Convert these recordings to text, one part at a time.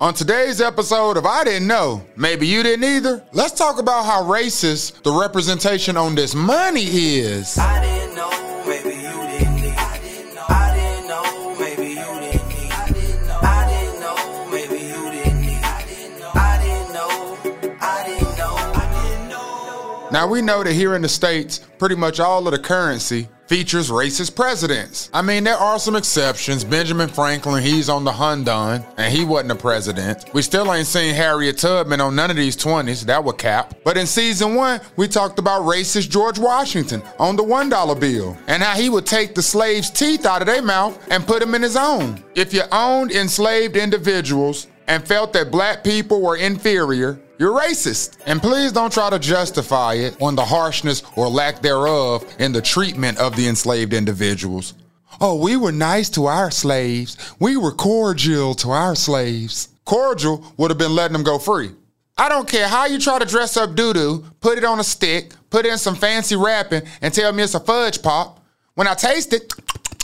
On today's episode of I Didn't Know, maybe you didn't either, let's talk about how racist the representation on this money is. Now we know that here in the States, pretty much all of the currency features racist presidents. I mean, there are some exceptions. Benjamin Franklin, he's on the Hundon, and he wasn't a president. We still ain't seen Harriet Tubman on none of these 20s. That would cap. But in season one, we talked about racist George Washington on the $1 bill and how he would take the slaves' teeth out of their mouth and put them in his own. If you owned enslaved individuals and felt that black people were inferior, you're racist. And please don't try to justify it on the harshness or lack thereof in the treatment of the enslaved individuals. Oh, we were nice to our slaves. We were cordial to our slaves. Cordial would have been letting them go free. I don't care how you try to dress up doo doo, put it on a stick, put in some fancy wrapping, and tell me it's a fudge pop. When I taste it,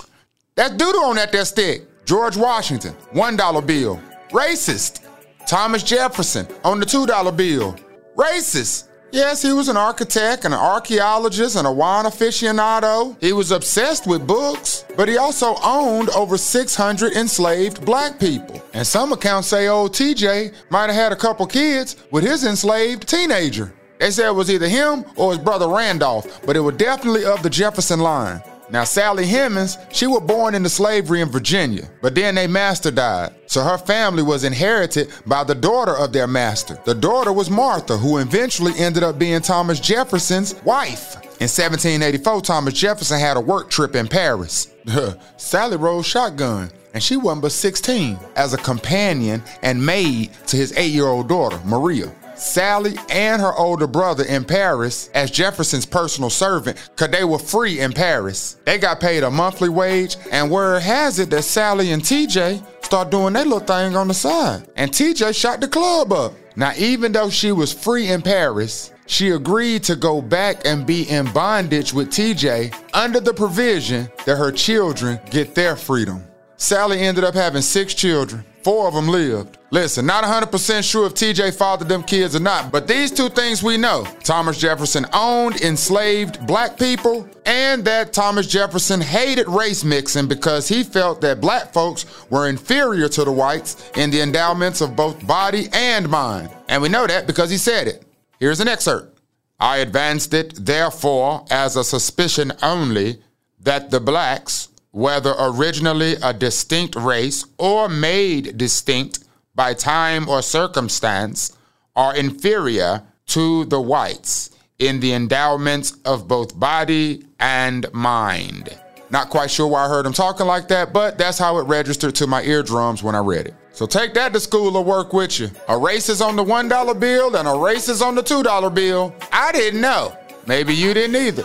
that's doo doo on that there stick. George Washington, $1 bill. Racist. Thomas Jefferson on the $2 bill. Racist. Yes, he was an architect and an archaeologist and a wine aficionado. He was obsessed with books, but he also owned over 600 enslaved black people. And some accounts say old TJ might have had a couple kids with his enslaved teenager. They said it was either him or his brother Randolph, but it was definitely of the Jefferson line. Now, Sally Hemings, she was born into slavery in Virginia, but then their master died. So her family was inherited by the daughter of their master. The daughter was Martha, who eventually ended up being Thomas Jefferson's wife. In 1784, Thomas Jefferson had a work trip in Paris. Sally rode shotgun, and she wasn't but 16, as a companion and maid to his eight year old daughter, Maria. Sally and her older brother in Paris as Jefferson's personal servant because they were free in Paris. They got paid a monthly wage, and word has it that Sally and TJ start doing their little thing on the side. And TJ shot the club up. Now, even though she was free in Paris, she agreed to go back and be in bondage with TJ under the provision that her children get their freedom. Sally ended up having six children. Four of them lived. Listen, not 100% sure if TJ fathered them kids or not, but these two things we know Thomas Jefferson owned enslaved black people, and that Thomas Jefferson hated race mixing because he felt that black folks were inferior to the whites in the endowments of both body and mind. And we know that because he said it. Here's an excerpt. I advanced it, therefore, as a suspicion only that the blacks, whether originally a distinct race or made distinct by time or circumstance, are inferior to the whites in the endowments of both body and mind. Not quite sure why I heard him talking like that, but that's how it registered to my eardrums when I read it. So take that to school or work with you. A race is on the $1 bill and a race is on the $2 bill. I didn't know. Maybe you didn't either.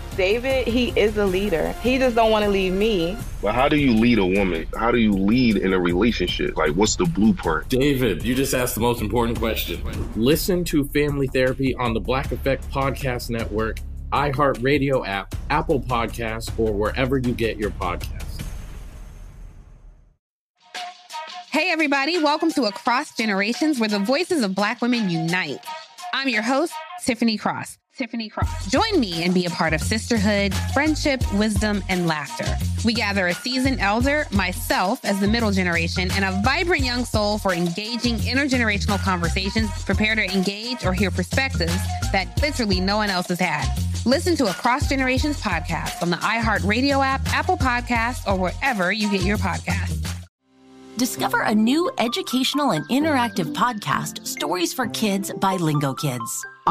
David, he is a leader. He just don't want to leave me. But how do you lead a woman? How do you lead in a relationship? Like, what's the blueprint? David, you just asked the most important question. Listen to Family Therapy on the Black Effect Podcast Network, iHeartRadio app, Apple Podcasts, or wherever you get your podcasts. Hey, everybody, welcome to Across Generations, where the voices of Black women unite. I'm your host, Tiffany Cross. Tiffany Cross. Join me and be a part of sisterhood, friendship, wisdom, and laughter. We gather a seasoned elder, myself as the middle generation, and a vibrant young soul for engaging intergenerational conversations, prepare to engage or hear perspectives that literally no one else has had. Listen to Across Generations podcast on the iHeartRadio app, Apple Podcasts, or wherever you get your podcasts. Discover a new educational and interactive podcast, Stories for Kids by Lingokids.